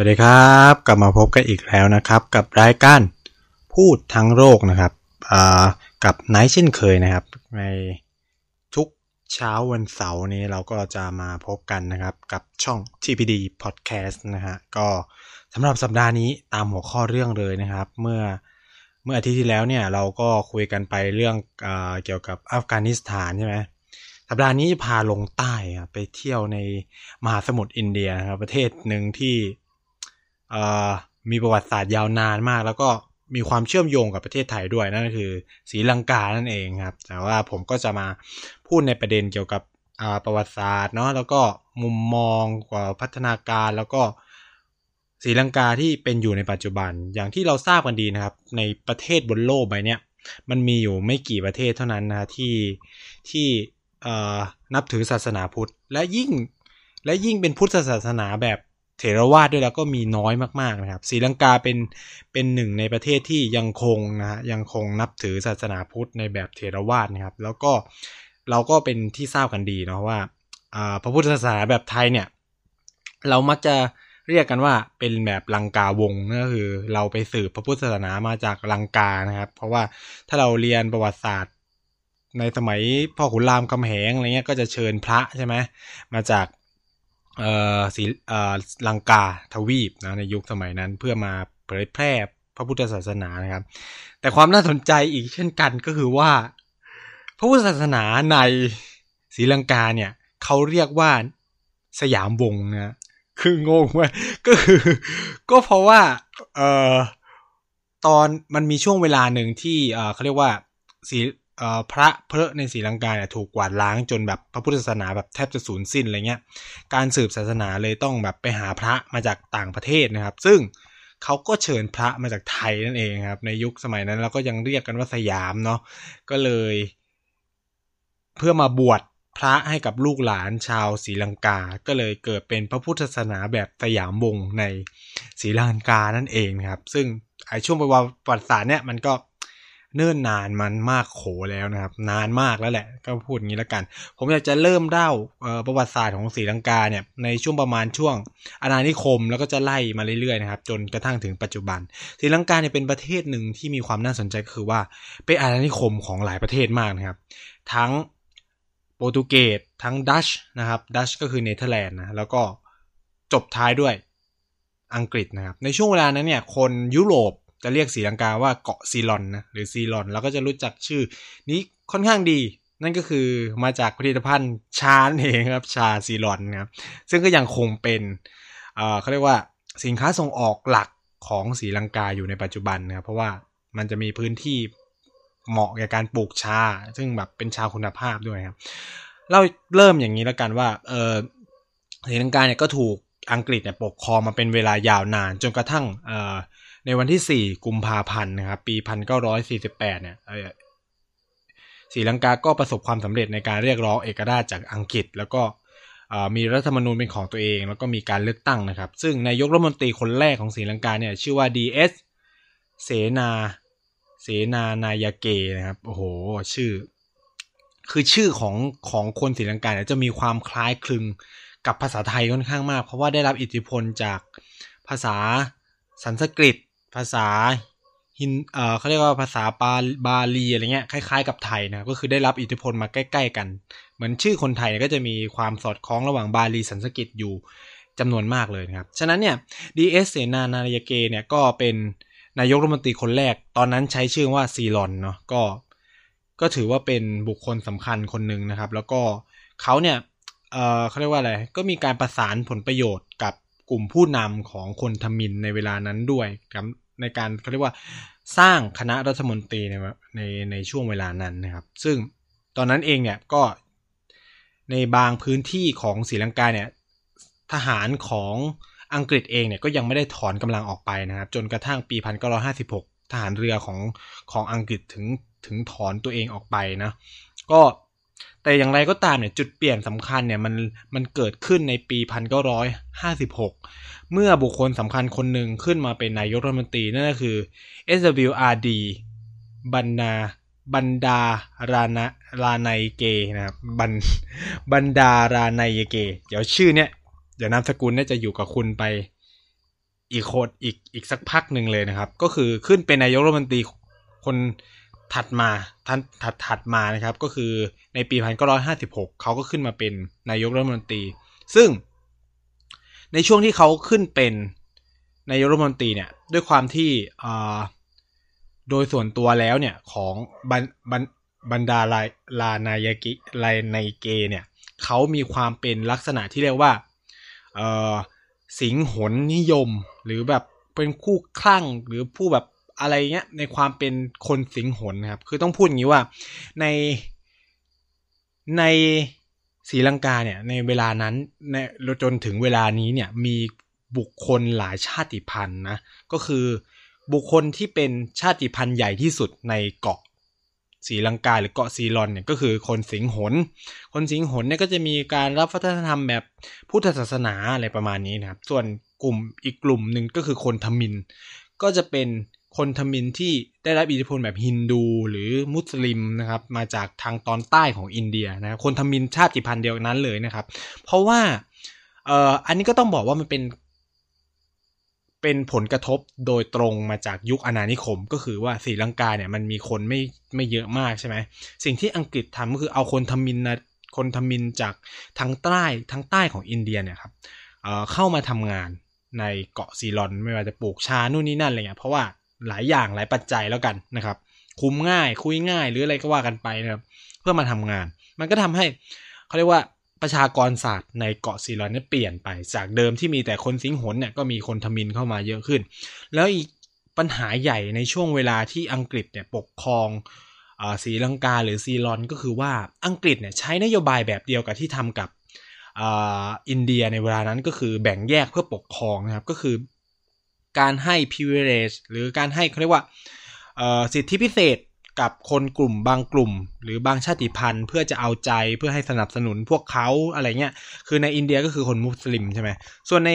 วัสดีครับ กลับมาพบกันอีกแล้วนะครับ กับรายการพูดทั้งโรคนะครับกับไนท์เช่นเคยนะครับ ในทุกเช้าวันเสาร์นี้เราก็จะมาพบกันนะครับ กับช่อง TPD Podcast นะฮะก็สำหรับสัปดาห์นี้ตามหัวข้อเรื่องเลยนะครับ เมื่อเมื่ออาทิตย์ที่แล้วเนี่ยเราก็คุยกันไปเรื่องเอเกี่ยวกับอัฟกานิสถานใช่ไหมสัปดาห์นี้พาลงใต้ไปเที่ยวในมหาสมุทรอินเดียครับประเทศหนึ่งที่ มีประวัติศาสตร์ยาวนานมาก แล้วก็มีความเชื่อมโยงกับประเทศไทยด้วยนั่นก็คือศรีลังกานั่นเองครับ แต่ว่าผมก็จะมาพูดในประเด็นเกี่ยวกับประวัติศาสตร์เนาะแล้วก็มุมมองกว่าพัฒนาการแล้วก็ศรีลังกาที่เป็นอยู่ในปัจจุบันอย่างที่เราทราบกันดีนะครับ ในประเทศบนโลกใบนี้มันมีอยู่ไม่กี่ประเทศเท่านั้นนะที่ที่นับถือศาสนาพุทธ และยิ่งและยิ่งเป็นพุทธศาสนาแบบ เถรวาทด้วยแล้วก็มีน้อยมากๆนะครับศรีลังกาเป็นเป็นหนึ่งในประเทศที่ยังคงนะฮะยังคงนับถือศาสนาพุทธในแบบเถรวาทนะครับ แล้วก็เราก็เป็นที่ทราบกันดีเนาะว่าพระพุทธศาสนาแบบไทยเนี่ย เรามักจะเรียกกันว่าเป็นแบบลังกาวงก็คือ เราไปสืบพระพุทธศาสนามาจากลังกานะครับ เพราะว่าถ้าเราเรียนประวัติศาสตร์ในสมัยพ่อขุนรามคำแหงอะไรเงี้ยก็จะเชิญพระใช่ไหมมาจาก เอ่อสีเอ่อลังกาทวีปนะในยุคสมัยนั้นเพื่อมาเผยแพร่พระพุทธศาสนานะครับ แต่ความน่าสนใจอีกเช่นกันก็คือว่า พระพุทธศาสนาในศรีลังกาเนี่ยเขาเรียกว่าสยามวงนะคืองงว่าก็คือ ก็เพราะว่าเอ่อตอนมันมีช่วงเวลาหนึ่งที่เอ่อเขาเรียกว่าสี พระเพระในศรีลังกาเนี่ยถูกกวาดล้างจนแบบพระพุทธศาสนาแบบแทบจะสูญสิ้นอะไรเงี้ย การสืบศาสนาเลยต้องแบบไปหาพระมาจากต่างประเทศนะครับ ซึ่งเขาก็เชิญพระมาจากไทยนั่นเองครับ ในยุคสมัยนั้นเราก็ยังเรียกกันว่าสยามเนาะก็เลย เพื่อมาบวชพระให้กับลูกหลานชาวศรีลังกา ก็เลยเกิดเป็นพระพุทธศาสนาแบบสยามวงในศรีลังกานั่นเองครับ ซึ่งไอช่วงประวัติศาสตร์เนี่ยมันก็ เนิ่นนานมันมากโขแล้วนะครับ นานมากแล้วแหละ ก็พูดอย่างนี้แล้วกัน ผมอยากจะเริ่มเล่าประวัติศาสตร์ของศรีลังกาเนี่ยในช่วงประมาณช่วงอาณานิคมแล้วก็จะไล่มาเรื่อยๆนะครับจนกระทั่งถึงปัจจุบันศรีลังกาเนี่ยเป็นประเทศหนึ่งที่มีความน่าสนใจก็คือว่าเป็นอาณานิคมของหลายประเทศมากนะครับ ทั้งโปรตุเกสทั้งดัชนะครับดัชก็คือเนเธอร์แลนด์นะแล้วก็จบท้ายด้วยอังกฤษนะครับในช่วงเวลานั้นเนี่ยคนยุโรป จะเรียกสีลังกาว่าเกาะซีลอนนะหรือซีลอนเราก็จะรู้จักชื่อ นี้ค่อนข้างดี นั่นก็คือมาจากผลิตภัณฑ์ชาเองครับชาซีลอนนะครับซึ่งก็ยังคงเป็นเขาเรียกว่าสินค้าส่งออกหลักของสีลังกาอยู่ในปัจจุบันนะครับเพราะว่ามันจะมีพื้นที่เหมาะแก่การปลูกชา ซึ่งแบบเป็นชาคุณภาพด้วยครับเราเริ่มอย่างนี้แล้วกันว่าเออสีลังกาเนี่ยก็ถูกอังกฤษเนี่ยปกครองมาเป็นเวลายาวนาน จนกระทั่งเออ ในวันที่ 4 กุมภาพันธ์นะครับปี 1948 เนี่ยศรีลังกาก็ประสบความสำเร็จในการเรียกร้องเอกราชจากอังกฤษ แล้วก็มีรัฐธรรมนูญเป็นของตัวเอง แล้วก็มีการเลือกตั้งนะครับ ซึ่งนายกรัฐมนตรีคนแรกของศรีลังกาเนี่ยชื่อว่า DS เสนาเสนานายาเกนะครับโอ้โหชื่อ คือชื่อของของคนศรีลังกาเนี่ยจะมีความคล้ายคลึงกับภาษาไทยค่อนข้างมาก เพราะว่าได้รับอิทธิพลจากภาษาสันสกฤต ภาษาฮินเอ่อเขาเรียกว่าภาษาปาบาลีอะไรเงี้ยคล้ายๆกับไทยนะก็คือได้รับอิทธิพลมาใกล้ ๆ กัน เหมือนชื่อคนไทยก็จะมีความสอดคล้องระหว่างบาลีสันสกฤตอยู่จำนวนมากเลยนะครับ ฉะนั้นเนี่ยดีเอสเสนานายเกเนี่ยก็เป็นนายกรัฐมนตรีคนแรก ตอนนั้นใช้ชื่อว่าซีรอนเนาะก็ ก็ถือว่าเป็นบุคคลสำคัญคนหนึ่งนะครับ แล้วก็เขาเนี่ยเออเขาเรียกว่าอะไรก็มีการประสานผลประโยชน์ กลุ่มผู้นำของคนทมินในเวลานั้นด้วยในการเขาเรียกว่าสร้างคณะรัฐมนตรีในในในช่วงเวลานั้นนะครับ ซึ่งตอนนั้นเองเนี่ยก็ในบางพื้นที่ของศรีลังกาเนี่ยทหารของอังกฤษเองเนี่ยก็ยังไม่ได้ถอนกำลังออกไปนะครับ จนกระทั่งปี 1956 ทหารเรือของของอังกฤษถึงถึงถอนตัวเองออกไปนะก็ แต่อย่างไรก็ตามเนี่ยจุดเปลี่ยนสำคัญเนี่ยมันมันเกิดขึ้นในปี 1956 เมื่อบุคคลสำคัญคนหนึ่งขึ้นมาเป็นนายกรัฐมนตรีนั่นก็คือ SWRD บรรณาบรรดารานาราไนเกนะครับบรรบรรดาราไนเก เดี๋ยวชื่อเนี่ยเดี๋ยวนามสกุลเนี่ยจะอยู่กับคุณไปอีกโคดอีกอีกสักพักหนึ่งเลยนะครับ ก็คือขึ้นเป็นนายกรัฐมนตรีคน ถัดมาท่านถัดถัดมานะครับก็คือในปีพันเก้าร้อยห้าสิบหกเขาก็ขึ้นมาเป็นนายกรัฐมนตรี ซึ่งในช่วงที่เขาขึ้นเป็นนายกรัฐมนตรีเนี่ยด้วยความที่อ่าโดยส่วนตัวแล้วเนี่ยของบรรบรรบรรดาลายลานายกิลายในเกเนี่ยเขามีความเป็นลักษณะที่เรียกว่าเออสิงหนนิยมหรือแบบเป็นคู่คลั่งหรือผู้แบบ อะไรเงี้ยในความเป็นคนสิงหนนะครับ คือต้องพูดอย่างนี้ว่าในในศรีลังกาเนี่ยในเวลานั้นในจนถึงเวลานี้เนี่ยมีบุคคลหลายชาติพันธุ์นะก็คือบุคคลที่เป็นชาติพันธุ์ใหญ่ที่สุดในเกาะศรีลังกาหรือเกาะซีลอนเนี่ยก็คือคนสิงหล คนสิงหลเนี่ยก็จะมีการรับวัฒนธรรมแบบพุทธศาสนาอะไรประมาณนี้นะครับ ส่วนกลุ่มอีกกลุ่มหนึ่งก็คือคนทมิฬ ก็จะเป็น คนทมิฬที่ได้รับอิทธิพลแบบฮินดูหรือมุสลิมนะครับ มาจากทางตอนใต้ของอินเดียนะคนทมิฬชาติพันธุ์เดียวนั้นเลยนะครับ เพราะว่าเอ่ออันนี้ก็ต้องบอกว่ามันเป็น เป็นผลกระทบโดยตรงมาจากยุคอาณานิคม ก็คือว่าศรีลังกาเนี่ยมันมีคนไม่ไม่เยอะมากใช่ไหมสิ่งที่อังกฤษทำก็คือเอาคนทมินนะคนทมินจากทางใต้ทางใต้ของอินเดียเนี่ยครับเอ่อเข้ามาทำงานในเกาะซีรอนไม่ว่าจะปลูกชานู่นนี่นั่นอะไรเงี้ยเพราะว่า หลายอย่างหลายปัจจัยแล้วกันนะครับ คุมง่ายคุยง่ายหรืออะไรก็ว่ากันไปนะครับ เพื่อมาทำงาน มันก็ทำให้เขาเรียกว่าประชากรศาสตร์ในเกาะซีรอนเนี่ยเปลี่ยนไปจากเดิมที่มีแต่คนสิงหนเนี่ยก็มีคนทมินเข้ามาเยอะขึ้น แล้วอีกปัญหาใหญ่ในช่วงเวลาที่อังกฤษเนี่ยปกครองศรีลังกาหรือซีรอนก็คือว่าอังกฤษเนี่ยใช้นโยบายแบบเดียวกับที่ทำกับอินเดียในเวลานั้นก็คือแบ่งแยกเพื่อปกครองนะครับ ก็คือ การให้ privilege หรือการให้เขาเรียกว่าสิทธิพิเศษกับคนกลุ่มบางกลุ่ม หรือบางชาติพันธุ์ เพื่อจะเอาใจเพื่อให้สนับสนุนพวกเขาอะไรเงี้ย คือในอินเดียก็คือคนมุสลิมใช่ไหมส่วนใน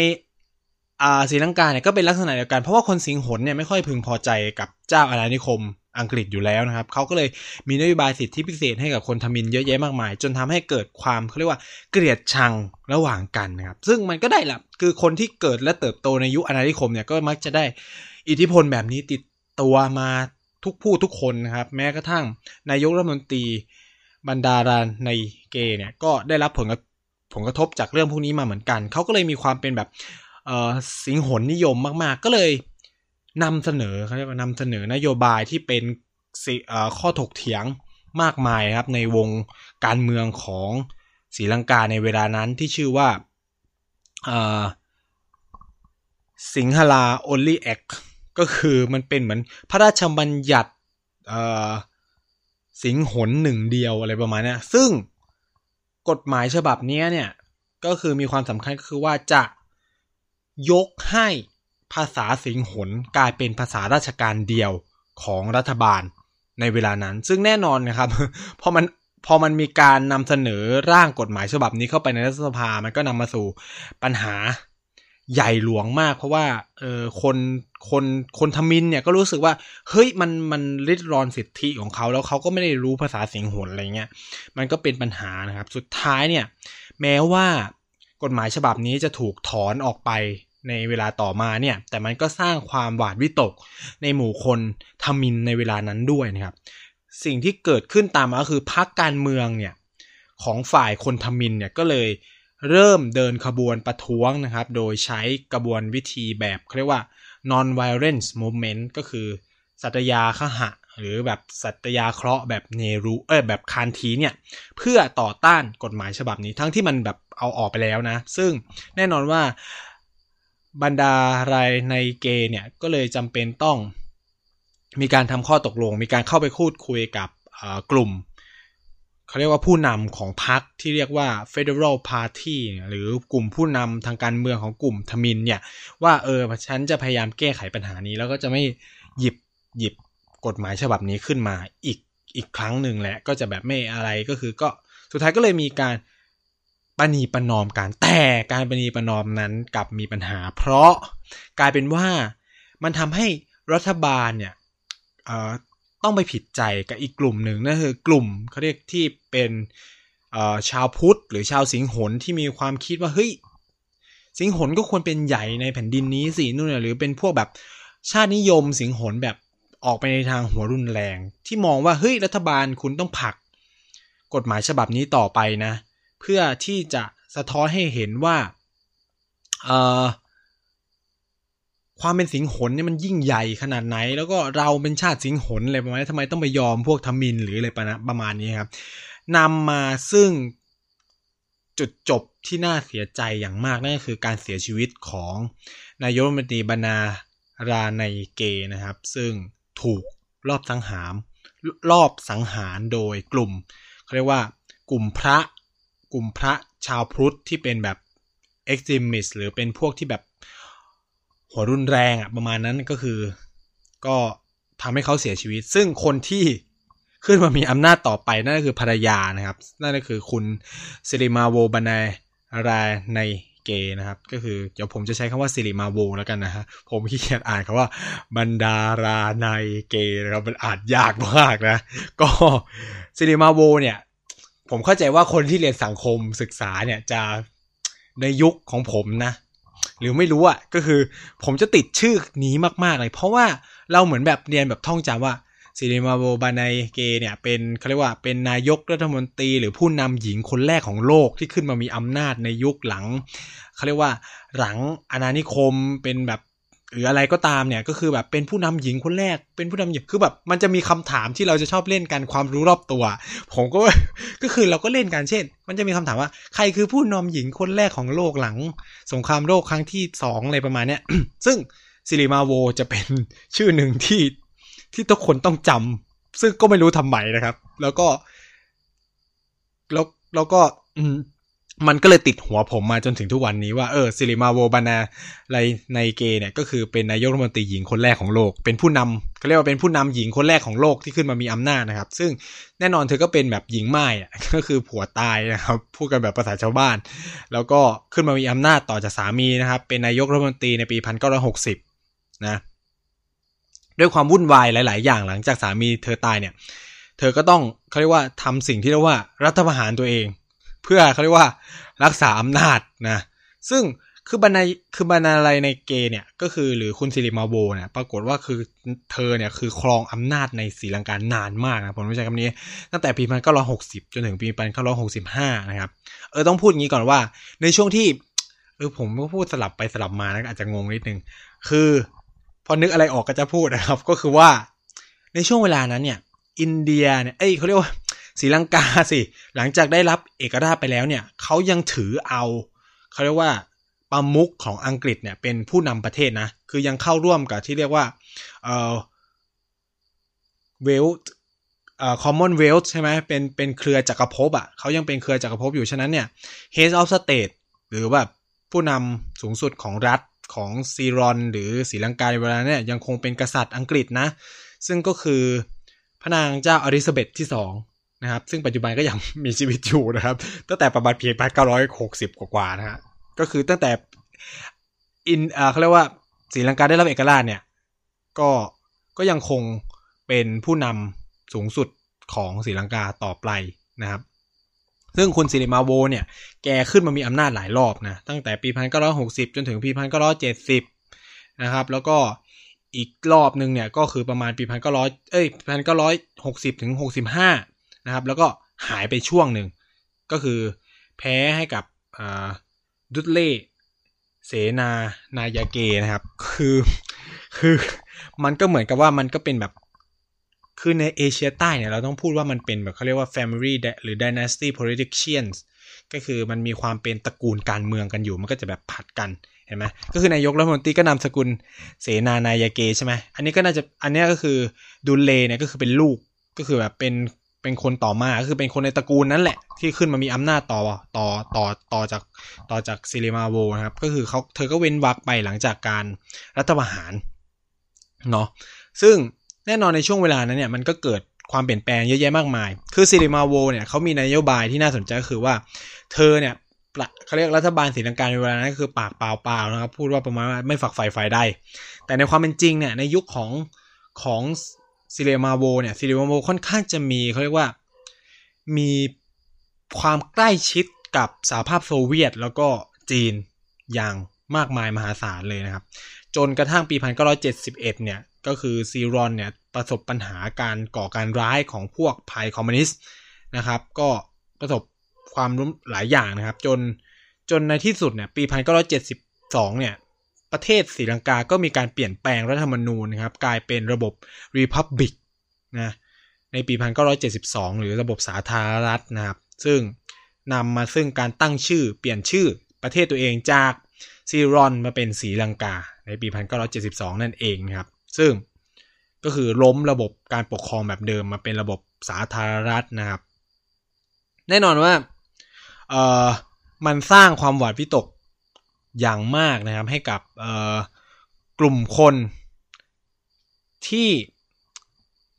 ศรีลังกาเนี่ยก็เป็นลักษณะเดียวกันเพราะว่าคนสิงหนเนี่ยไม่ค่อยพึงพอใจกับเจ้าอาณานิคม อังกฤษอยู่แล้วนะครับเขาก็เลยมีนโยบายสิทธิพิเศษให้กับคนทมินเยอะแยะมากมาย จนทำให้เกิดความเขาเรียกว่าเกลียดชังระหว่างกันนะครับ ซึ่งมันก็ได้แหละคือคนที่เกิดและเติบโตในยุคอาณานิคมเนี่ยก็มักจะได้อิทธิพลแบบนี้ติดตัวมาทุกผู้ทุกคนนะครับ แม้กระทั่งนายกรัฐมนตรีบรรดาราในเกเนี่ยก็ได้รับผลผลกระทบจากเรื่องพวกนี้มาเหมือนกัน เขาก็เลยมีความเป็นแบบสิงหนนิยมมาก ๆ ก็เลย นำเสนอเขาเรียกว่านำเสนอนโยบายที่เป็นข้อถกเถียงมากมายครับ ในวงการเมืองของศรีลังกาในเวลานั้นที่ชื่อว่าสิงหลา only act ก็คือมันเป็นเหมือนพระราชบัญญัติสิงหนหนึ่งเดียวอะไรประมาณนี้ซึ่งกฎหมายฉบับนี้เนี่ย ก็คือมีความสำคัญก็คือว่าจะยกให้ ภาษาสิงหนกลายเป็นภาษาราชการเดียวของรัฐบาลในเวลานั้น ซึ่งแน่นอนนะครับพอมันพอมันมีการนำเสนอร่างกฎหมายฉบับนี้เข้าไปในรัฐสภา มันก็นำมาสู่ปัญหาใหญ่หลวงมาก เพราะว่าเออคนคนคนทมินเนี่ยก็รู้สึกว่าเฮ้ยมันมันริดรอนสิทธิของเขาแล้วเขาก็ไม่ได้รู้ภาษาสิงหนอะไรเงี้ยมันก็เป็นปัญหานะครับ สุดท้ายเนี่ย แม้ว่ากฎหมายฉบับนี้จะถูกถอนออกไป ในเวลาต่อมาเนี่ย แต่มันก็สร้างความหวาดวิตก ในหมู่คนทมินในเวลานั้นด้วยนะครับ สิ่งที่เกิดขึ้นตามมาก็คือพรรคการเมืองเนี่ยของฝ่ายคนทมินเนี่ยก็เลยเริ่มเดินขบวนประท้วงนะครับ โดยใช้กระบวนวิธีแบบเรียกว่า non violence movement ก็คือ สัตยาขหะ หรือแบบสัตยาเคราะห์แบบเนรูเออแบบคานทีเนี่ย เพื่อต่อต้านกฎหมายฉบับนี้ทั้งที่มันแบบเอาออกไปแล้วนะ ซึ่งแน่นอนว่า บรรดารายในเกเนี่ยก็เลยจำเป็นต้อง มีการทำข้อตกลง มีการเข้าไปคูดคุยกับกลุ่มเขาเรียกว่าผู้นำของพรรคที่เรียกว่า Federal Party หรือกลุ่มผู้นำทางการเมืองของกลุ่มทมินเนี่ยว่าเออฉันจะพยายามแก้ไขปัญหานี้ แล้วก็จะไม่หยิบหยิบกฎหมายฉบับนี้ขึ้นมาอีกอีกครั้งหนึ่งแหละก็จะแบบไม่อะไรก็คือก็สุดท้ายก็เลยมีการ ปณีประนอมกันแต่การปณีประนอมนั้นกลับมีปัญหา เพราะกลายเป็นว่ามันทำให้รัฐบาลเนี่ยต้องไปผิดใจกับอีกกลุ่มหนึ่งนั่นคือกลุ่มเขาเรียกที่เป็นชาวพุทธหรือชาวสิงหนที่มีความคิดว่าเฮ้ยสิงหนก็ควรเป็นใหญ่ในแผ่นดินนี้สินู่นหรือเป็นพวกแบบชาตินิยมสิงหนแบบออกไปในทางหัวรุนแรง ที่มองว่าเฮ้ยรัฐบาลคุณต้องผลัก กฎหมายฉบับนี้ต่อไปนะ เพื่อที่จะสะท้อนให้เห็นว่าความเป็นสิงหนเนี่ยมันยิ่งใหญ่ขนาดไหน แล้วก็เราเป็นชาติสิงหนอะไรประมาณนี้ทำไมต้องไปยอมพวกทมินหรืออะไรประมาณนี้ครับนำมาซึ่งจุดจบที่น่าเสียใจอย่างมากนั่นก็คือการเสียชีวิตของนายกรัฐมนตรีบรรณาราในเกนะครับ ซึ่งถูกรอบสังหารรอบสังหารโดยกลุ่มเขาเรียกว่ากลุ่มพระ กลุ่มพระชาวพุทธที่เป็นแบบ extremist หรือเป็นพวกที่แบบหัวรุนแรงอะประมาณนั้นก็คือ ก็ทำให้เขาเสียชีวิต ซึ่งคนที่ขึ้นมามีอำนาจต่อไปนั่นก็คือภรรยานะครับ นั่นก็คือคุณสิริมาโวบานายรายในเกนะครับ ก็คือเดี๋ยวผมจะใช้คำว่าสิริมาโวแล้วกันนะฮะผมขี้เกียจอ่านคำว่าบรรดาราในเกนะครับมันอ่านยากมากนะ ก็สิริมาโวเนี่ย ผมเข้าใจว่าคนที่เรียนสังคมศึกษาเนี่ยจะในยุคของผมนะ หรือไม่รู้อะก็คือ ผมจะติดชื่อนี้มากๆเลย เพราะว่าเราเหมือนแบบเรียนแบบท่องจำว่าซิริมาโบบานายเกเนี่ยเป็นเขาเรียกว่าเป็นนายกรัฐมนตรี หรือผู้นำหญิงคนแรกของโลกที่ขึ้นมามีอำนาจในยุคหลังเขาเรียกว่าหลังอาณานิคมเป็นแบบ หรืออะไรก็ตามเนี่ยก็คือแบบเป็นผู้นำหญิงคนแรก เป็นผู้นำหญิงคือแบบมันจะมีคำถามที่เราจะชอบเล่นกันความรู้รอบตัว ผมก็ก็คือเราก็เล่นกันเช่น มันจะมีคำถามว่าใครคือผู้นำหญิงคนแรกของโลกหลัง สงครามโลกครั้งที่สองอะไรประมาณเนี้ยซึ่งซิริมาโวจะเป็นชื่อหนึ่งที่ที่ทุกคนต้องจำซึ่งก็ไม่รู้ทำไมนะครับ แล้วก็ แล้วแล้วก็ อืม มันก็เลยติดหัวผมมาจนถึงทุกวันนี้ว่าเออซิริมาโวบานาไรในเกเนี่ยก็คือเป็นนายกรัฐมนตรีหญิงคนแรกของโลก เป็นผู้นำเขาเรียกว่าเป็นผู้นำหญิงคนแรกของโลกที่ขึ้นมามีอำนาจนะครับ ซึ่งแน่นอนเธอก็เป็นแบบหญิงไม้อะก็คือผัวตายนะครับพูดกันแบบภาษาชาวบ้าน แล้วก็ขึ้นมามีอำนาจต่อจากสามีนะครับ เป็นนายกรัฐมนตรีในปีพันเก้าร้อยหกสิบนะด้วยความวุ่นวายหลาย ๆ อย่างหลังจากสามีเธอตายเนี่ย เธอก็ต้องเขาเรียกว่าทำสิ่งที่เรียกว่ารัฐประหารตัวเอง เพื่อเขาเรียกว่ารักษาอำนาจนะ ซึ่งคือบรรณาคือบรรณาอะไรในเกเนี่ยก็คือหรือคุณสิริมาโบเนี่ยปรากฏว่าคือเธอเนี่ยคือครองอำนาจในศรีลังกานานมากนะผมไม่ใช่คำนี้ ตั้งแต่ปีพันเก้าร้อยหกสิบจนถึงปีพันเก้าร้อยหกสิบห้านะครับเออต้องพูดงี้ก่อนว่า ในช่วงที่เออผมก็พูดสลับไปสลับมานะอาจจะงงนิดนึง คือพอนึกอะไรออกก็จะพูดนะครับ ก็คือว่าในช่วงเวลานั้นเนี่ย อินเดียเนี่ยเอ้ยเขาเรียกว่า ศรีลังกาสิ หลังจากได้รับเอกราชไปแล้วเนี่ยเขายังถือเอาเขาเรียกว่าประมุขของอังกฤษเนี่ยเป็นผู้นำประเทศนะ คือยังเข้าร่วมกับที่เรียกว่าเอ่อเวลเอ่อคอมมอนเวลใช่ไหมเป็นเป็นเครือจักรภพอะเขายังเป็นเครือจักรภพอยู่ฉะนั้นเนี่ย Head of State หรือแบบผู้นำสูงสุดของรัฐของซีรอนหรือศรีลังกาในเวลาเนี่ยยังคงเป็นกษัตริย์อังกฤษนะ ซึ่งก็คือพระนางเจ้าอลิซาเบธที่สอง นะครับ ซึ่งปัจจุบันก็ยังมีชีวิตอยู่นะครับ ตั้งแต่ประมาณปีพันเก้าร้อยหกสิบกว่านะฮะก็คือตั้งแต่อินเอ่อเขาเรียกว่าศรีลังกาได้รับเอกราชเนี่ย ก็ก็ยังคงเป็นผู้นำสูงสุดของศรีลังกาต่อไปนะครับ ซึ่งคุณสิริมาโวเนี่ย แกขึ้นมามีอำนาจหลายรอบนะ ตั้งแต่ปีพันเก้าร้อยหกสิบจนถึงปีพันเก้าร้อยเจ็ดสิบนะครับ แล้วก็อีกรอบหนึ่งเนี่ย ก็คือประมาณปีพันเก้าร้อยเอ้ยพันเก้าร้อยหกสิบถึงหกสิบห้า นะครับ แล้วก็หายไปช่วงหนึ่ง ก็คือแพ้ให้กับดุตเล่เสนานายาเกนะครับ คือคือมันก็เหมือนกับว่ามันก็เป็นแบบ คือในเอเชียใต้เนี่ยเราต้องพูดว่ามันเป็นแบบเขาเรียกว่า family หรือ dynasty politicians ก็คือมันมีความเป็นตระกูลการเมืองกันอยู่ มันก็จะแบบผัดกันเห็นไหมก็คือนายกรัฐมนตรีก็นำสกุลเสนานายาเกใช่ไหมอันนี้ก็น่าจะอันนี้ก็คือดุลเลเนี่ยก็คือเป็นลูกก็คือแบบเป็น เป็นคนต่อมาก็คือเป็นคนในตระกูลนั้นแหละ ที่ขึ้นมามีอำนาจต่อต่อต่อต่อจากต่อจากซิเลมาโวนะครับ ก็คือเขาเธอก็เว้นวักไปหลังจากการรัฐประหารเนาะซึ่งแน่นอนในช่วงเวลานั้นเนี่ยมันก็เกิดความเปลี่ยนแปลงเยอะแยะมากมาย คือซิริมาโวเนี่ยเขามีนโยบายที่น่าสนใจก็คือว่าเธอเนี่ยเขาเรียกรัฐบาลศรีลังกาในเวลานั้นก็คือปากเปล่าๆนะครับ พูดว่าประมาณว่าไม่ฝักใฝ่ฝ่ายใด แต่ในความเป็นจริงเนี่ยในยุคของของ ซิเรมาโวเนี่ยซิเรมาโวค่อนข้างจะมีเขาเรียกว่ามีความใกล้ชิดกับสหภาพโซเวียตแล้วก็จีนอย่างมากมายมหาศาลเลยนะครับ จนกระทั่งปี 1971 เนี่ย ก็คือซีรอนเนี่ย ประสบปัญหาการก่อการร้ายของพวกภัยคอมมิวนิสต์นะครับ ก็ประสบความรุมหลายอย่างนะครับ จนจนในที่สุดเนี่ย ปี 1972 เนี่ย ประเทศศรีลังกาก็มีการเปลี่ยนแปลงรัฐธรรมนูญนะครับ กลายเป็นระบบรีพับบิกนะในปี 1972 หรือระบบสาธารณรัฐนะครับ ซึ่งนำมาซึ่งการตั้งชื่อเปลี่ยนชื่อประเทศตัวเองจากซีรอนมาเป็นศรีลังกา ในปี 1972 นั่นเองนะครับ ซึ่งก็คือล้มระบบการปกครองแบบเดิมมาเป็นระบบสาธารณรัฐนะครับ แน่นอนว่าเอ่อมันสร้างความหวาดวิตก อย่างมากนะครับให้กับกลุ่มคนที่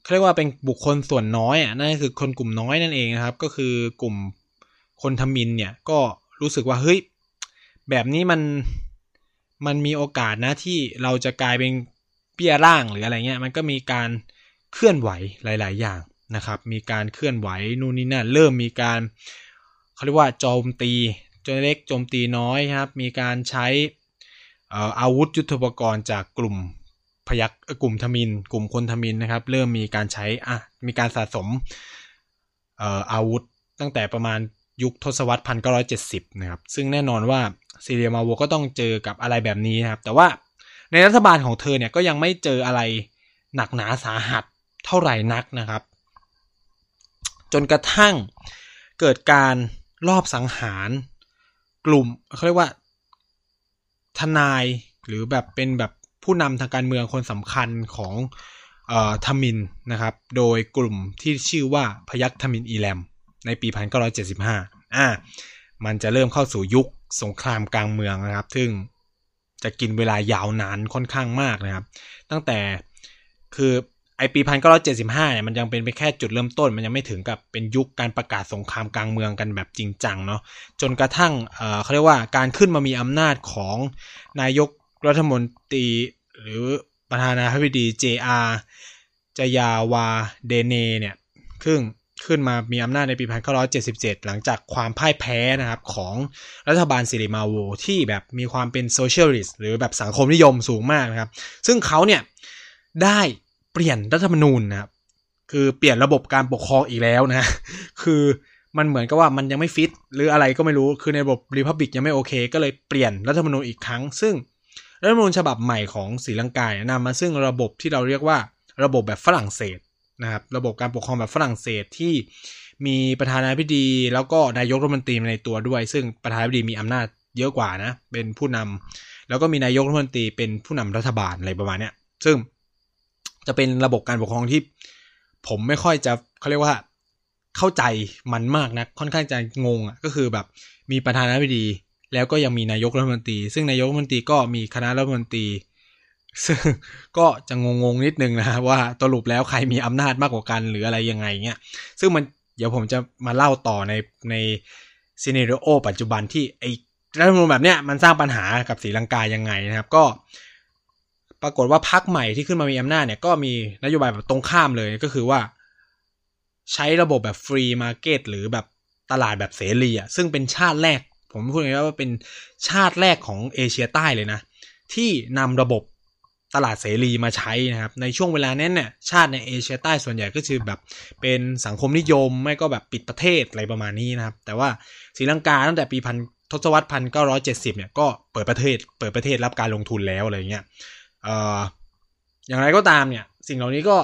เขาเรียกว่าเป็นบุคคลส่วนน้อยอะนั่นคือคนกลุ่มน้อยนั่นเองนะครับ ก็คือกลุ่มคนทมินเนี่ยก็รู้สึกว่าเฮ้ยแบบนี้มันมันมีโอกาสนะที่เราจะกลายเป็นเปี้ยร่างหรืออะไรเงี้ยมันก็มีการเคลื่อนไหวหลาย ๆ อย่างนะครับ มีการเคลื่อนไหวนู่นนี่นั่นเริ่มมีการเขาเรียกว่าโจมตี โจเล็กโจมตีน้อยครับ มีการใช้อาวุธยุทโธปกรณ์จากกลุ่มพยักกลุ่มทมิน กลุ่มคนทมินนะครับ เริ่มมีการใช้อะมีการสะสมอาวุธตั้งแต่ประมาณยุคทศวรรษพันเก้าร้อยเจ็ดสิบนะครับ ซึ่งแน่นอนว่าซีเรียมาโวก็ต้องเจอกับอะไรแบบนี้นะครับ แต่ว่าในรัฐบาลของเธอเนี่ยก็ยังไม่เจออะไรหนักหนาสาหัสเท่าไหร่นักนะครับ จนกระทั่งเกิดการรอบสังหาร กลุ่มเขาเรียกว่า ทนายหรือแบบเป็นแบบผู้นำทางการเมืองคนสำคัญของเอ่อทมินนะครับ โดยกลุ่มที่ชื่อว่าพยัคฆ์ทมินอีแลม ในปี 1975อ่ามันจะเริ่มเข้าสู่ยุคสงครามกลางเมืองนะครับ ซึ่งจะกินเวลายาวนานค่อนข้างมากนะครับ ตั้งแต่คือ ไอปีพันเก้าร้อยเจ็ดสิบห้าเนี่ยมันยังเป็นไปแค่จุดเริ่มต้น มันยังไม่ถึงกับเป็นยุคการประกาศสงครามกลางเมืองกันแบบจริงจังเนาะจนกระทั่งเอ่อเขาเรียกว่าการขึ้นมามีอำนาจของนายกรัฐมนตรี หรือประธานาธิบดี JR จยาวาเดเนเนี่ยซึ่งขึ้นมามีอำนาจในปี1977 หลังจากความพ่ายแพ้นะครับของรัฐบาลสิริมาโวที่แบบมีความเป็น socialist หรือแบบสังคมนิยมสูงมากนะครับ ซึ่งเขาเนี่ยได้ เปลี่ยนรัฐธรรมนูญนะครับคือเปลี่ยนระบบการปกครองอีกแล้วนะ คือมันเหมือนกับว่ามันยังไม่ฟิต หรืออะไรก็ไม่รู้คือในระบบ republic ยังไม่โอเค ก็เลยเปลี่ยนรัฐธรรมนูญอีกครั้ง ซึ่งรัฐธรรมนูญฉบับใหม่ของศรีลังกานำมาซึ่งระบบที่เราเรียกว่าระบบแบบฝรั่งเศสนะครับระบบการปกครองแบบฝรั่งเศสที่มีประธานาธิบดี แล้วก็นายกรัฐมนตรีในตัวด้วย ซึ่งประธานาธิบดีมีอำนาจเยอะกว่านะ เป็นผู้นำแล้วก็มีนายกรัฐมนตรีเป็นผู้นำรัฐบาลอะไรประมาณเนี้ยซึ่ง จะเป็นระบบการปกครองที่ ผมไม่ค่อยจะเขาเรียกว่าเข้าใจมันมากนะค่อนข้างจะงงอะก็คือแบบมีประธานาธิบดี แล้วก็ยังมีนายกรัฐมนตรี ซึ่งนายกรัฐมนตรีก็มีคณะรัฐมนตรี ซึ่งก็จะงงๆนิดนึงนะว่าสรุปแล้วใครมีอำนาจมากกว่ากันหรืออะไรยังไงเงี้ยซึ่งมันเดี๋ยวผมจะมาเล่าต่อในใน scenario ปัจจุบันที่ไอรัฐธรรมนูญแบบเนี้ยมันสร้างปัญหากับศรีลังกายังไงนะครับ ก็ ปรากฏว่าพรรคใหม่ที่ขึ้นมามีอำนาจเนี่ยก็มีนโยบายแบบตรงข้ามเลยก็คือว่า ใช้ระบบแบบ free market หรือแบบตลาดแบบเสรีอะซึ่งเป็นชาติแรก ผมพูดง่ายๆว่าเป็นชาติแรกของเอเชียใต้เลยนะ ที่นำระบบตลาดเสรีมาใช้นะครับ ในช่วงเวลานั้นเนี่ยชาติในเอเชียใต้ส่วนใหญ่ก็คือแบบเป็นสังคมนิยมไม่ก็แบบปิดประเทศอะไรประมาณนี้นะครับ แต่ว่าศรีลังกาตั้งแต่ปีพันทศวรรษพันเก้าร้อยเจ็ดสิบเนี่ยก็เปิดประเทศ เปิดประเทศรับการลงทุนแล้วอะไรเงี้ย เอ่ออย่างไรก็ตามเนี่ย สิ่งเหล่านี้ก็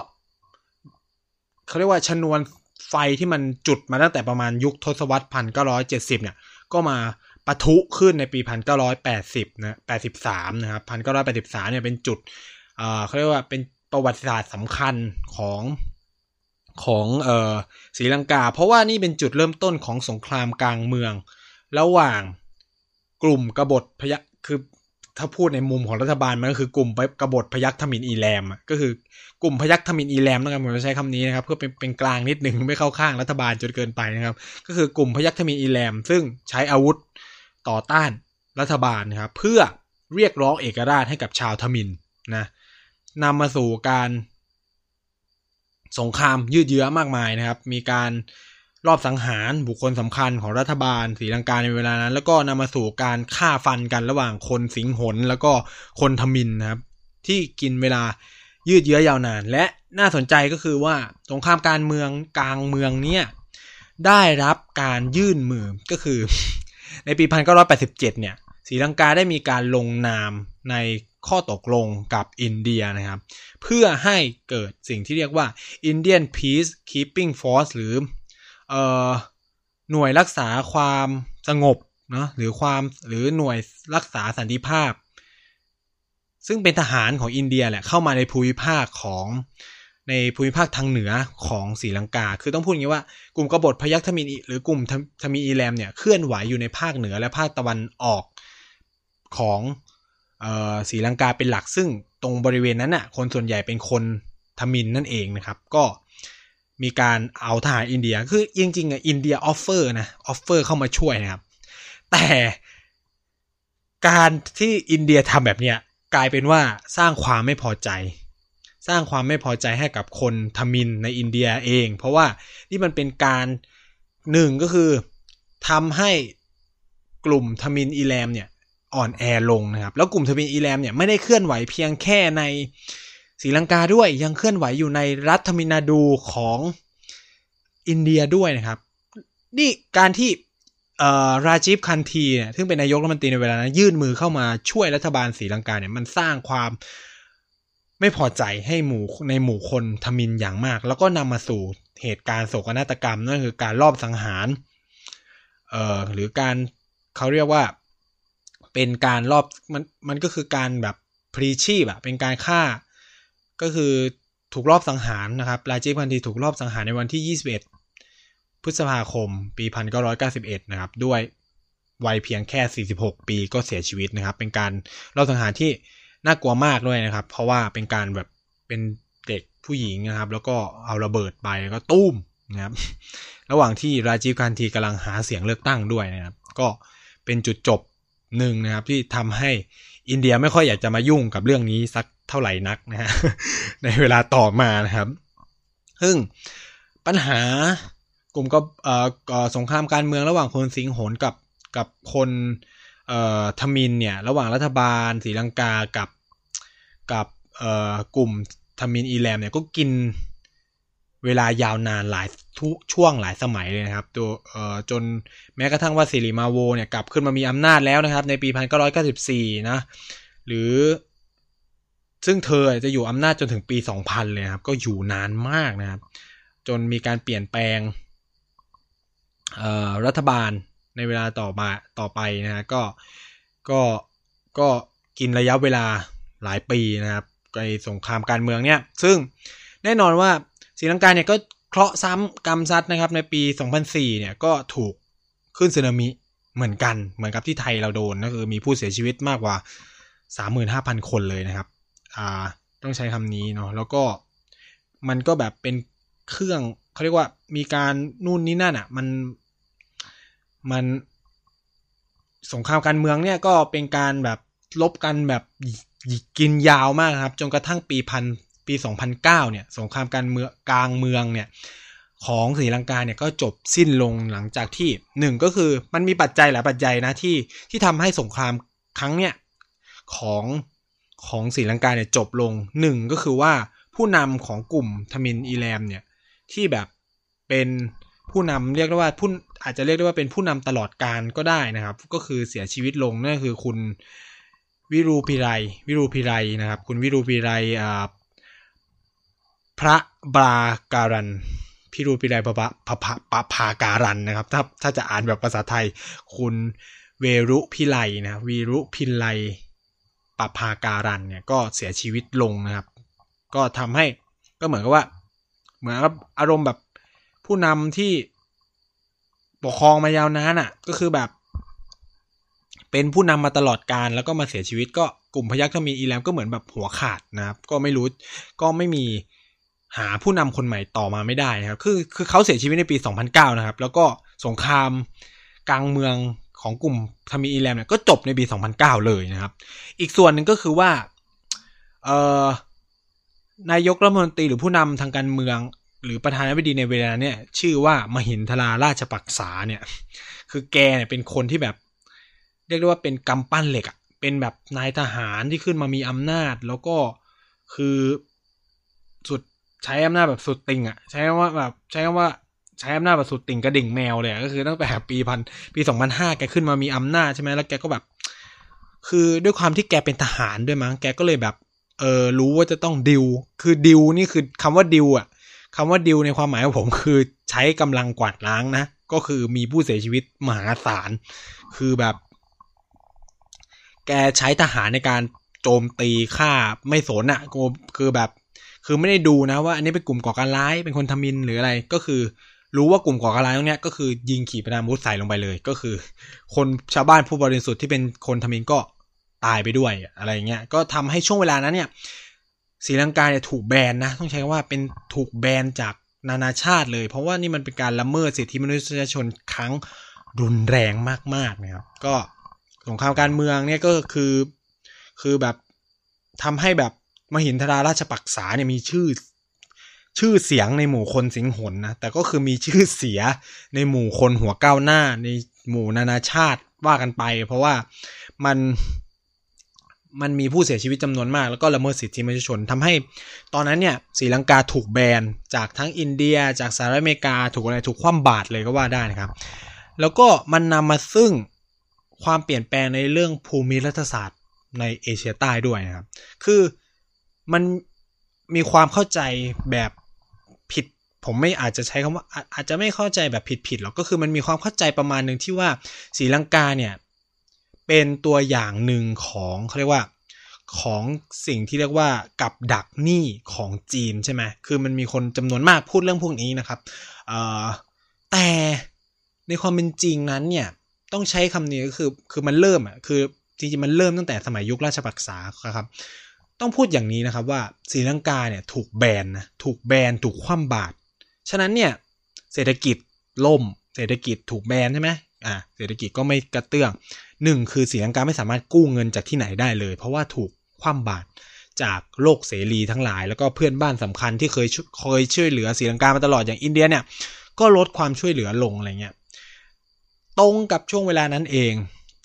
เขาเรียกว่าชนวนไฟที่มันจุดมาตั้งแต่ประมาณยุคทศวรรษพันเก้าร้อยเจ็ดสิบเนี่ย ก็มาปะทุขึ้นในปีพันเก้าร้อยแปดสิบนะแปดสิบสามนะครับพันเก้าร้อยแปดสิบสามเนี่ยเป็นจุดเอ่อเขาเรียกว่าเป็นประวัติศาสตร์สำคัญของของเอ่อศรีลังกา เพราะว่านี่เป็นจุดเริ่มต้นของสงครามกลางเมือง ระหว่างกลุ่มกบฏพยัคฆ์คือ ถ้าพูดในมุมของรัฐบาลมันก็คือกลุ่มกบฏพยัคฆ์ทมินอีแรมก็คือกลุ่มพยัคฆ์ทมินอีแรมนะครับผมจะใช้คำนี้นะครับเพื่อเป็นเป็นกลางนิดหนึ่งไม่เข้าข้างรัฐบาลจนเกินไปนะครับ ก็คือกลุ่มพยัคฆ์ทมินอีแรมซึ่งใช้อาวุธต่อต้านรัฐบาลนะครับเพื่อเรียกร้องเอกราชให้กับชาวทมินนะนำมาสู่การสงครามยืดเยื้อมากมายนะครับ มีการ รอบสังหารบุคคลสำคัญของรัฐบาลศรีลังกาในเวลานั้น แล้วก็นำมาสู่การฆ่าฟันกันระหว่างคนสิงหนแล้วก็คนทมินนะครับ ที่กินเวลายืดเยื้อยาวนาน และน่าสนใจก็คือว่าสงครามการเมืองกลางเมืองเนี่ยได้รับการยื่นมือก็คือ ในปี 1987 เนี่ยศรีลังกาได้มีการลงนามในข้อตกลงกับอินเดียนะครับ เพื่อให้เกิดสิ่งที่เรียกว่า Indian Peace Keeping Force หรือ เอ่อหน่วยรักษาความสงบเนาะหรือความหรือหน่วยรักษาสันติภาพ ซึ่งเป็นทหารของอินเดียแหละเข้ามาในภูมิภาคของในภูมิภาคทางเหนือของศรีลังกา คือต้องพูดอย่างนี้ว่ากลุ่มกบฏพยัคฆ์ทมิฬหรือกลุ่มทมิฬอีแลมเนี่ยเคลื่อนไหวอยู่ในภาคเหนือและภาคตะวันออกของศรีลังกาเป็นหลักซึ่งตรงบริเวณนั้นน่ะคนส่วนใหญ่เป็นคนทมิฬนั่นเองนะครับ ก็ มีการเอาทหารอินเดีย คือจริงๆอะอินเดีย offer นะ offer เข้ามาช่วยนะครับ แต่การที่อินเดียทำแบบเนี้ยกลายเป็นว่าสร้างความไม่พอใจ สร้างความไม่พอใจให้กับคนทมิฬในอินเดียเอง เพราะว่านี่มันเป็นการหนึ่งก็คือทำให้กลุ่มทมิฬอีแลมเนี่ยอ่อนแอลงนะครับ แล้วกลุ่มทมิฬอีแลมเนี่ยไม่ได้เคลื่อนไหวเพียงแค่ใน ศรีลังกาด้วยยังเคลื่อนไหวอยู่ในรัฐทมิฬนาฑูของอินเดียด้วยนะครับ นี่การที่ราจิฟคันทีเนี่ยซึ่งเป็นนายกรัฐมนตรีในเวลานั้นยื่นมือเข้ามาช่วยรัฐบาลศรีลังกาเนี่ยมันสร้างความไม่พอใจให้หมู่ในหมู่คนทมินอย่างมาก แล้วก็นำมาสู่เหตุการณ์โศกนาฏกรรมนั่นคือการลอบสังหารเอ่อหรือการเขาเรียกว่าเป็นการรอบมันมันก็คือการแบบพรีชีพอะเป็นการฆ่า ก็คือถูกรอบสังหารนะครับราจิพันธีถูกรอบสังหารในวันที่ 21 พฤษภาคม ปี 1991 นะครับ ด้วยวัยเพียงแค่ 46 ปีก็เสียชีวิตนะครับ เป็นการรอบสังหารที่น่ากลัวมากด้วยนะครับ เพราะว่าเป็นการแบบเป็นเด็กผู้หญิงนะครับ แล้วก็เอาระเบิดไปแล้วก็ตุ้มนะครับ ระหว่างที่ราจิพันธีกำลังหาเสียงเลือกตั้งด้วยนะครับ ก็เป็นจุดจบหนึ่งนะครับที่ทำให้อินเดียไม่ค่อยอยากจะมายุ่งกับเรื่องนี้สัก เท่าไหร่นักนะฮะในเวลาต่อมานะครับ ซึ่งปัญหากลุ่มก็สงครามการเมืองระหว่างคนสิงหนกับกับคนทมินเนี่ยระหว่างรัฐบาลศรีลังกากับกับกลุ่มทมินอีแรมเนี่ยก็กินเวลายาวนานหลายทุช่วงหลายสมัยเลยนะครับตัวจนแม้กระทั่งว่าสิริมาโวเนี่ยกลับขึ้นมามีอำนาจแล้วนะครับ ในปีพันเก้าร้อยเก้าสิบสี่นะ หรือ ซึ่งเธอจะอยู่อำนาจจนถึงปี 2000 เลยครับ ก็อยู่นานมากนะครับ จนมีการเปลี่ยนแปลงรัฐบาลในเวลาต่อมาต่อไปนะฮะก็ก็ก็กินระยะเวลาหลายปีนะครับในสงครามการเมืองเนี่ย ซึ่งแน่นอนว่าศรีลังกาเนี่ยก็เคราะห์ซ้ำกรรมซัดนะครับในปี 2004 เนี่ยก็ถูกขึ้นสึนามิเหมือนกันเหมือนกับที่ไทยเราโดนก็คือมีผู้เสียชีวิตมากกว่า 35,000 คนเลยนะครับ อ่าต้องใช้คำนี้เนาะแล้วก็มันก็แบบเป็นเครื่องเขาเรียกว่ามีการนู่นนี่นั่นอะ่ะมันมันสงครามการเมืองเนี่ยก็เป็นการแบบลบกันแบบกินยาวมากครับ จนกระทั่งปีพันปี 2009เนี่ยสงครามการเมืองกลางเมืองเนี่ยของศรีลังกาเนี่ยก็จบสิ้นลงหลังจากที่หนึ่งก็คือมันมีปัจจัยหลายปัจจัยนะที่ที่ทำให้สงครามครั้งเนี่ยของ ของศรีลังกาเนี่ยจบลงหนึ่งก็คือว่าผู้นำของกลุ่มทมินอีแรมเนี่ยที่แบบเป็นผู้นำเรียกได้ว่าผู้อาจจะเรียกได้ว่าเป็นผู้นำตลอดการก็ได้นะครับ ก็คือเสียชีวิตลงนั่นคือคุณวิรูพิไรวิรูพิไรนะครับ คุณวิรูพิไรอ่าพระบาการันพิรูพิไรพระพระพระปะพาการันนะครับ ถ้าถ้าจะอ่านแบบภาษาไทย คุณเวรุพิไลนะวีรุพิไล ปภาการันเนี่ยก็เสียชีวิตลงนะครับ ก็ทำให้ก็เหมือนกับว่า เหมือนกับอารมณ์แบบผู้นำที่ปกครองมายาวนานอะ ก็คือแบบ เป็นผู้นำมาตลอดการแล้วก็มาเสียชีวิต ก็กลุ่มพยัคฆ์ทมีอีแลมก็เหมือนแบบหัวขาดนะครับ ก็ไม่รู้ก็ไม่มีหาผู้นำคนใหม่ต่อมาไม่ได้นะครับ คือคือเขาเสียชีวิตในปี 2009 นะครับ แล้วก็สงครามกลางเมือง ของกลุ่มทามีอีแลมเนี่ยก็จบในปี 2009 เลยนะครับ อีกส่วนหนึ่งก็คือว่าเอ่อนายกรัฐมนตรีหรือผู้นำทางการเมือง หรือประธานาธิบดีในเวลาเนี่ย ชื่อว่ามหินทราราชปักษาเนี่ย คือแกเนี่ยเป็นคนที่แบบ เรียกได้ว่าเป็นกำปั้นเหล็กอะเป็นแบบนายทหารที่ขึ้นมามีอำนาจ แล้วก็คือสุดใช้อำนาจแบบสุดติงอะใช้คำว่าแบบใช้คำว่า ใช้อำนาจแบบสุดติ่งกระดิ่งแมวเลยก็คือตั้งแต่ปีพันปีสองพันห้าแกขึ้นมามีอำนาจใช่ไหมแล้วแกก็แบบ คือด้วยความที่แกเป็นทหารด้วยมั้งแกก็เลยแบบ เออรู้ว่าจะต้องดิว คือดิวนี่คือคำว่าดิวอะคำว่าดิวในความหมายของผมคือใช้กำลังกวาดล้างนะก็คือมีผู้เสียชีวิตมหาศาลคือแบบ แกใช้ทหารในการโจมตีฆ่าไม่สนอะ่ะคือแบบ คือไม่ได้ดูนะว่าอันนี้เป็นกลุ่มก่อการร้ายเป็นคนทมินหรืออะไรก็คือ รู้ว่ากลุ่มก่อการร้ายตรงนี้ก็คือยิงขีปนาวุธใส่ลงไปเลย ก็คือ คนชาวบ้านผู้บริสุทธิ์ที่เป็นคนทมินก็ตายไปด้วยอะไรเงี้ย ก็ทำให้ช่วงเวลานั้นเนี่ยศรีลังกาเนี่ยถูกแบนนะ ต้องใช้ว่าเป็นถูกแบนจากนานาชาติเลย เพราะว่านี่มันเป็นการละเมิดสิทธิมนุษยชนครั้งรุนแรงมากๆนะครับ ก็สงครามการเมืองเนี่ยก็คือคือแบบทำให้แบบมหินทราราชปักษาเนี่ยมีชื่อ ชื่อเสียงในหมู่คนสิงหนนะแต่ก็คือมีชื่อเสียในหมู่คนหัวก้าวหน้าในหมู่นานาชาติว่ากันไป เพราะว่ามันมันมีผู้เสียชีวิตจำนวนมาก แล้วก็ละเมิดสิทธิมนุษยชนทำให้ ตอนนั้นเนี่ยศรีลังกาถูกแบนจากทั้งอินเดีย จากสหรัฐอเมริกาถูกอะไรถูกคว่ำบาตรเลยก็ว่าได้นะครับ แล้วก็มันนำมาซึ่งความเปลี่ยนแปลงในเรื่องภูมิรัฐศาสตร์ในเอเชียใต้ด้วยนะครับ คือมันมีความเข้าใจแบบ ผมไม่อาจจะใช้คำว่าอาจจะไม่เข้าใจแบบผิดๆหรอกก็คือมันมีความเข้าใจประมาณหนึ่งที่ว่าศรีลังกาเนี่ยเป็นตัวอย่างหนึ่งของเขาเรียกว่าของสิ่งที่เรียกว่ากับดักหนี้ของจีนใช่ไหมคือมันมีคนจำนวนมากพูดเรื่องพวกนี้นะครับแต่ในความเป็นจริงนั้นเนี่ยต้องใช้คำนี้ก็คือคือมันเริ่มอะคือจริงๆมันเริ่มตั้งแต่สมัยยุคราชปักษาครับ ต้องพูดอย่างนี้นะครับว่าศรีลังกาเนี่ยถูกแบนนะถูกแบนถูกคว่ำบาตร ฉะนั้นเนี่ยเศรษฐกิจล่ม เศรษฐกิจถูกแบนใช่ไหมอ่าเศรษฐกิจก็ไม่กระเตื้องหนึ่งคือศรีลังกาไม่สามารถกู้เงินจากที่ไหนได้เลย เพราะว่าถูกคว่ำบาตรจากโลกเสรีทั้งหลาย แล้วก็เพื่อนบ้านสำคัญที่เคยเคยช่วยเหลือศรีลังกามาตลอดอย่างอินเดียเนี่ยก็ลดความช่วยเหลือลงอะไรเงี้ยตรงกับช่วงเวลานั้นเอง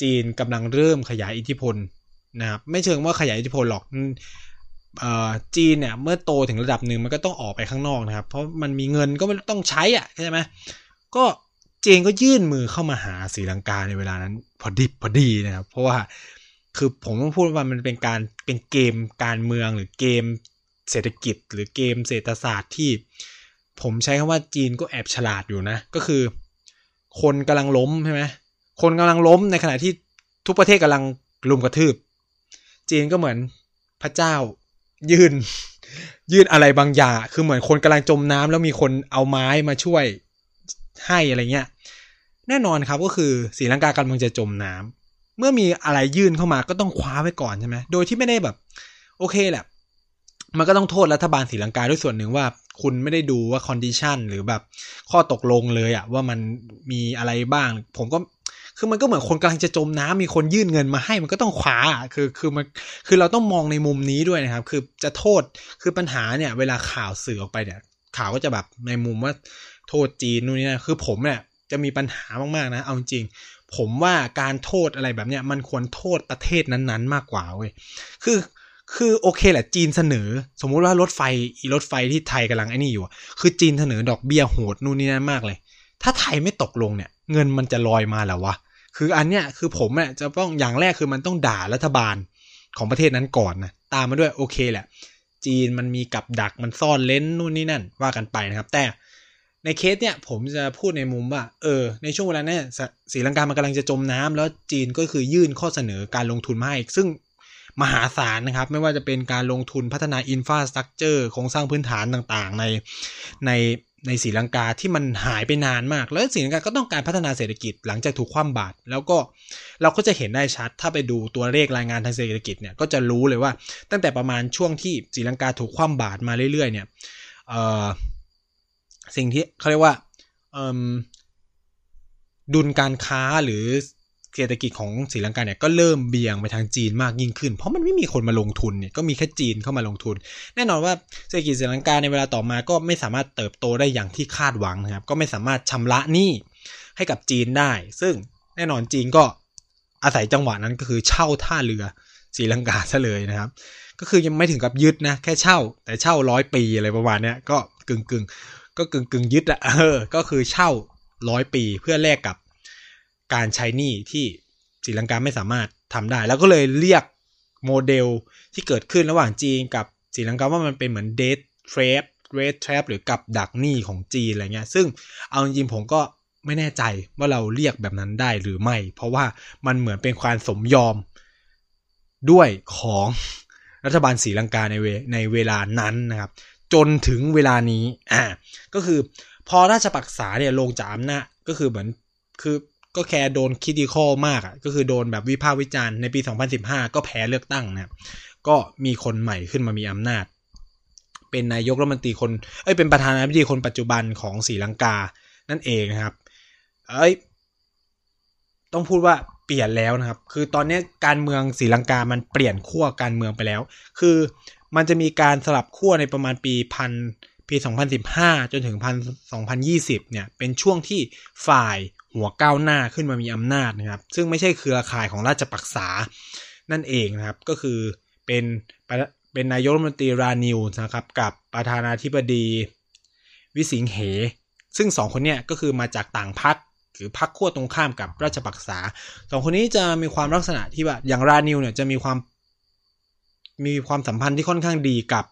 จีนกำลังเริ่มขยายอิทธิพลนะครับไม่เชิงว่าขยายอิทธิพลหรอก จีนเนี่ยเมื่อโตถึงระดับหนึ่งมันก็ต้องออกไปข้างนอกนะครับ เพราะมันมีเงินก็ไม่ต้องใช้อะใช่ไหมก็จีนก็ยื่นมือเข้ามาหาศรีลังกาในเวลานั้น พอดีพอดีนะครับ เพราะว่าคือผมต้องพูดว่ามันเป็นการเป็นเกมการเมืองหรือเกมเศรษฐกิจ หรือเกมเศรษฐศาสตร์ที่ ผมใช้คำว่าจีนก็แอบฉลาดอยู่นะ ก็คือ คนกำลังล้มใช่ไหมคนกำลังล้มในขณะที่ทุกประเทศกำลังลุมกระทืบ จีนก็เหมือนพระเจ้า ยื่นยื่นอะไรบางอย่าง คือเหมือนคนกำลังจมน้ำแล้วมีคนเอาไม้มาช่วยให้อะไรเงี้ย แน่นอนครับก็คือศีลังกากำลังจะจมน้ำเมื่อมีอะไรยื่นเข้ามาก็ต้องคว้าไว้ก่อนใช่ไหมโดยที่ไม่ได้แบบ โอเคแหละ มันก็ต้องโทษรัฐบาลศรีลังกาด้วยส่วนหนึ่งว่า คุณไม่ได้ดูว่าคอนดิชันหรือแบบข้อตกลงเลยอะว่ามันมีอะไรบ้าง ผมก็ คือมันก็เหมือนคนกำลังจะจมน้ำมีคนยื่นเงินมาให้มันก็ต้องคว้าคือคือมันคือเราต้องมองในมุมนี้ด้วยนะครับ คือจะโทษคือปัญหาเนี่ย เวลาข่าวสื่อออกไปเนี่ย ข่าวก็จะแบบในมุมว่าโทษจีนนู่นนี่นะคือผมเนี่ยจะมีปัญหามากๆนะ เอาจริง ผมว่าการโทษอะไรแบบเนี้ยมันควรโทษประเทศนั้นๆ มากกว่าเว้ยคือคือโอเคแหละจีนเสนอ สมมุติว่ารถไฟอีรถไฟที่ไทยกำลังไอ้นี่อยู่คือจีนเสนอดอกเบี้ยโหดนู่นนี่นั่นมากเลย ถ้าไทยไม่ตกลงเนี่ย เงินมันจะลอยมาแล้ววะ คืออันเนี้ยคือผมเนี่ยจะต้องอย่างแรกคือมันต้องด่ารัฐบาลของประเทศนั้นก่อนนะตามมาด้วยโอเคแหละ จีนมันมีกับดักมันซ่อนเลนนู่นนี่นั่นว่ากันไปนะครับ แต่ในเคสเนี่ยผมจะพูดในมุมว่า เออ ในช่วงเวลานี้ศรีลังกามันกำลังจะจมน้ำแล้วจีนก็คือยื่นข้อเสนอการลงทุนมาให้ซึ่งมหาศาลนะครับ ไม่ว่าจะเป็นการลงทุนพัฒนาอินฟราสตรักเจอร์โครงสร้างพื้นฐานต่างๆ ในใน ในศรีลังกาที่มันหายไปนานมาก แล้วศรีลังกาก็ต้องการพัฒนาเศรษฐกิจหลังจากถูกคว่ำบาตรแล้วก็เราก็จะเห็นได้ชัด ถ้าไปดูตัวเลขรายงานทางเศรษฐกิจเนี่ยก็จะรู้เลยว่า ตั้งแต่ประมาณช่วงที่ศรีลังกาถูกคว่ำบาตรมาเรื่อยๆ เนี่ยสิ่งที่เขาเรียกว่าดุลการค้าหรือ เศรษฐกิจของศรีลังกาเนี่ยก็เริ่มเบี่ยงไปทางจีนมากยิ่งขึ้น เพราะมันไม่มีคนมาลงทุนเนี่ยก็มีแค่จีนเข้ามาลงทุน แน่นอนว่าเศรษฐกิจศรีลังกาในเวลาต่อมาก็ไม่สามารถเติบโตได้อย่างที่คาดหวังนะครับก็ไม่สามารถชำระหนี้ให้กับจีนได้ ซึ่งแน่นอนจีนก็อาศัยจังหวะนั้นก็คือเช่าท่าเรือศรีลังกาซะเลยนะครับ ก็คือยังไม่ถึงกับยึดนะแค่เช่า แต่เช่าร้อยปีอะไรประมาณเนี้ยก็กึ่งกึ่งก็กึ่งกึ่งยึดอะเออก็คือเช่าร้อยปีเพื่อแลกกับ การใช้หนี้ที่ศรีลังกาไม่สามารถทำได้ แล้วก็เลยเรียกโมเดลที่เกิดขึ้นระหว่างจีนกับศรีลังกาว่ามันเป็นเหมือน debt trap debt trap หรือกับดักหนี้ของจีนอะไรเงี้ย ซึ่งเอาจริงผมก็ไม่แน่ใจว่าเราเรียกแบบนั้นได้หรือไม่ เพราะว่ามันเหมือนเป็นความสมยอมด้วยของรัฐบาลศรีลังกาในเวในเวลานั้นนะครับ จนถึงเวลานี้อ่าก็คือพอราชปักษาเนี่ยลงจากอำนาจก็คือเหมือนคือ ก็แค่โดนคิดิคอลมากอะก็คือโดนแบบวิพากษ์วิจารณ์ในปี 2015 ก็แพ้เลือกตั้งนะก็มีคนใหม่ขึ้นมามีอำนาจ เป็นนายกรัฐมนตรีคนเอ้ยเป็นประธานาธิบดีคนปัจจุบันของศรีลังกานั่นเองนะครับ เอ้ยต้องพูดว่าเปลี่ยนแล้วนะครับ คือตอนนี้การเมืองศรีลังกามันเปลี่ยนขั้วการเมืองไปแล้ว คือมันจะมีการสลับขั้วในประมาณปีพันปี 2015 จนถึงพัน2020 เนี่ย เป็นช่วงที่ฝ่าย หัวก้าวหน้าขึ้นมามีอำนาจนะครับ ซึ่งไม่ใช่เครือข่ายของราชปักษานั่นเองนะครับ ก็คือเป็นเป็นนายกรัฐมนตรีรานิวนะครับกับประธานาธิบดีวิสิงเห ซึ่งสองคนเนี่ยก็คือมาจากต่างพรรคหรือพรรคขั้วตรงข้ามกับราชปักษาสองคนนี้จะมีความลักษณะที่ว่าอย่างรานิวเนี่ยจะมีความมีความสัมพันธ์ที่ค่อนข้างดีกับ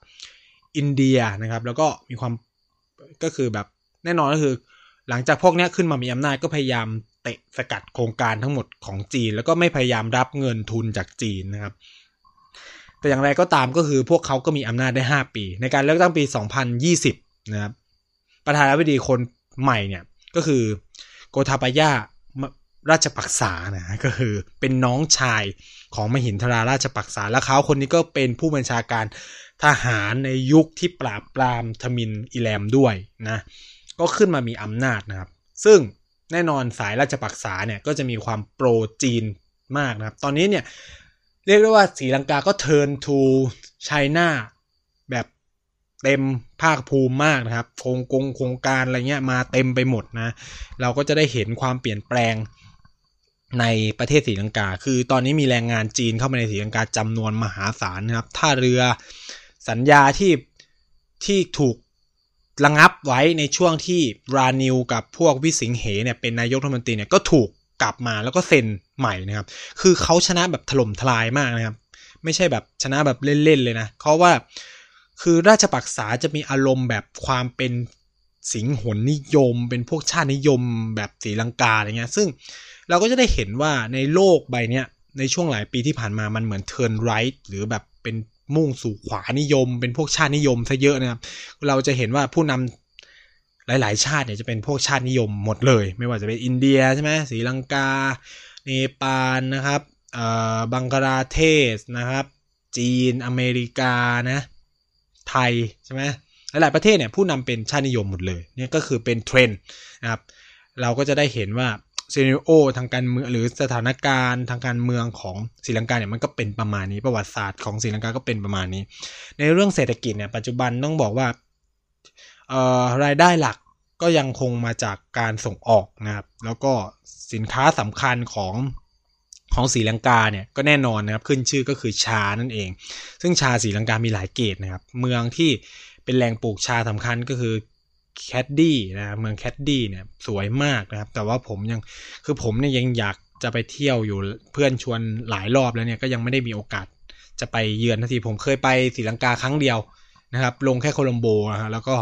อินเดียนะครับ แล้วก็มีความก็คือแบบแน่นอนก็คือ หลังจากพวกนี้ขึ้นมามีอำนาจก็พยายามเตะสกัดโครงการทั้งหมดของจีน แล้วก็ไม่พยายามรับเงินทุนจากจีนนะครับ แต่อย่างไรก็ตามก็คือพวกเขาก็มีอำนาจได้ 5 ปี ในการเลือกตั้งปี 2020 นะครับ ประธานาธิบดีคนใหม่เนี่ยก็คือโกทาปายาราชปักษานะก็คือเป็นน้องชายของมหินทราราชปักษาและเขาคนนี้ก็เป็นผู้บัญชาการทหารในยุคที่ปราบปรามทมินอิแลมด้วยนะ ก็ขึ้นมามีอำนาจนะครับ ซึ่งแน่นอนสายราชปักษาเนี่ยก็จะมีความโปรจีนมากนะครับ ตอนนี้เนี่ยเรียกได้ว่าศรีลังกาก็เทิร์นทูไชน่าแบบเต็มภาคภูมิมากนะครับ โครงกงโครงการอะไรเงี้ยมาเต็มไปหมดนะ เราก็จะได้เห็นความเปลี่ยนแปลงในประเทศศรีลังกา คือตอนนี้มีแรงงานจีนเข้ามาในศรีลังกาจำนวนมหาศาลนะครับ ท่าเรือสัญญาที่ที่ถูก ระงับไว้ในช่วงที่รานิวกับพวกวิสิงเหเนี่ยเป็นนายกรัฐมนตรีเนี่ยก็ถูกกลับมาแล้วก็เซ็นใหม่นะครับ คือเขาชนะแบบถล่มทลายมากนะครับ ไม่ใช่แบบชนะแบบเล่นๆเลยนะเพราะว่าคือราชปักษาจะมีอารมณ์แบบความเป็นสิงหนนิยม เป็นพวกชาตินิยมแบบศรีลังกาอะไรเงี้ย ซึ่งเราก็จะได้เห็นว่าในโลกใบเนี้ยในช่วงหลายปีที่ผ่านมามันเหมือนเทิร์นไรท์หรือแบบเป็น มุ่งสู่ขวานิยม เป็นพวกชาตินิยมซะเยอะนะครับ เราจะเห็นว่าผู้นำหลาย ๆ ชาติเนี่ยจะเป็นพวกชาตินิยมหมดเลย ไม่ว่าจะเป็นอินเดียใช่ไหมศรีลังกา เนปาลนะครับบังกลาเทศนะครับ จีนอเมริกานะไทยใช่ไหมหลาย ๆ ประเทศเนี่ยผู้นำเป็นชาตินิยมหมดเลยเนี่ยก็คือเป็นเทรนด์นะครับเราก็จะได้เห็นว่า ซีนิโอทางการเมืองหรือสถานการณ์ทางการเมืองของศรีลังกาเนี่ยมันก็เป็นประมาณนี้ประวัติศาสตร์ของศรีลังกาก็เป็นประมาณนี้ ในเรื่องเศรษฐกิจเนี่ยปัจจุบันต้องบอกว่าเอ่อรายได้หลักก็ยังคงมาจากการส่งออกนะครับ แล้วก็สินค้าสำคัญของของศรีลังกาเนี่ยก็แน่นอนนะครับขึ้นชื่อก็คือชานั่นเอง ซึ่งชาศรีลังกามีหลายเกรดนะครับ เมืองที่เป็นแหล่งปลูกชาสำคัญก็คือ แคนดี้นะเมืองแคนดี้เนี่ยสวยมากนะครับ แต่ว่าผมยังคือผมเนี่ยยังอยากจะไปเที่ยวอยู่เพื่อนชวนหลายรอบแล้วเนี่ยก็ยังไม่ได้มีโอกาสจะไปเยือนทันทีผมเคยไปศรีลังกาครั้งเดียวนะครับ ลงแค่โคลัมโบนะฮะแล้วก็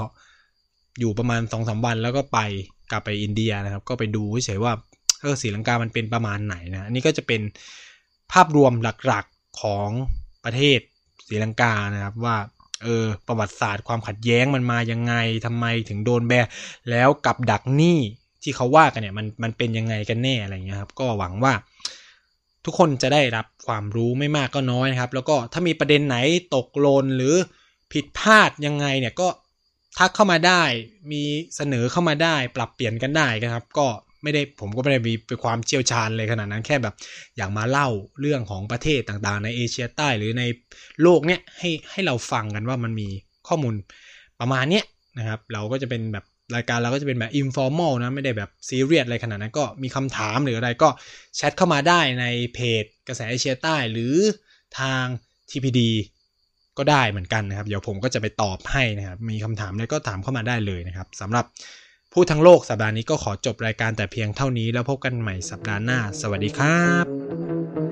อยู่ประมาณสองสามวันแล้วก็ไปกลับไปอินเดียนะครับ ก็ไปดูเฉยว่าเออศรีลังกามันเป็นประมาณไหนนะอันนี้ก็จะเป็นภาพรวมหลักๆของประเทศศรีลังกานะครับว่า เออประวัติศาสตร์ความขัดแย้งมันมายังไงทำไมถึงโดนแบนแล้วกับดักหนี้ที่เขาว่ากันเนี่ยมันมันเป็นยังไงกันแน่อะไรเงี้ยครับก็หวังว่า ทุกคนจะได้รับความรู้ไม่มากก็น้อยนะครับ แล้วก็ถ้ามีประเด็นไหนตกหล่นหรือผิดพลาดยังไงเนี่ยก็ทักเข้ามาได้มีเสนอเข้ามาได้ ปรับเปลี่ยนกันได้นะครับ ก็ ไม่ได้ผมก็ไม่ได้มีเป็นความเชี่ยวชาญเลยขนาดนั้นแค่แบบ อยากมาเล่าเรื่องของประเทศต่างๆ ในเอเชียใต้หรือในโลกเนี้ยให้ให้เราฟังกันว่ามันมีข้อมูลประมาณเนี้ยนะครับ เราก็จะเป็นแบบรายการเราก็จะเป็นแบบ informal นะไม่ได้แบบซีเรียสอะไรขนาดนั้นก็มีคำถามหรืออะไรก็แชทเข้ามาได้ในเพจกระแสเอเชียใต้หรือทาง TPD ก็ได้เหมือนกันนะครับ เดี๋ยวผมก็จะไปตอบให้นะครับ มีคำถามอะไรก็ถามเข้ามาได้เลยนะครับสำหรับ พูดทั้งโลกสัปดาห์นี้ก็ขอจบรายการแต่เพียงเท่านี้แล้วพบกันใหม่สัปดาห์หน้า สวัสดีครับ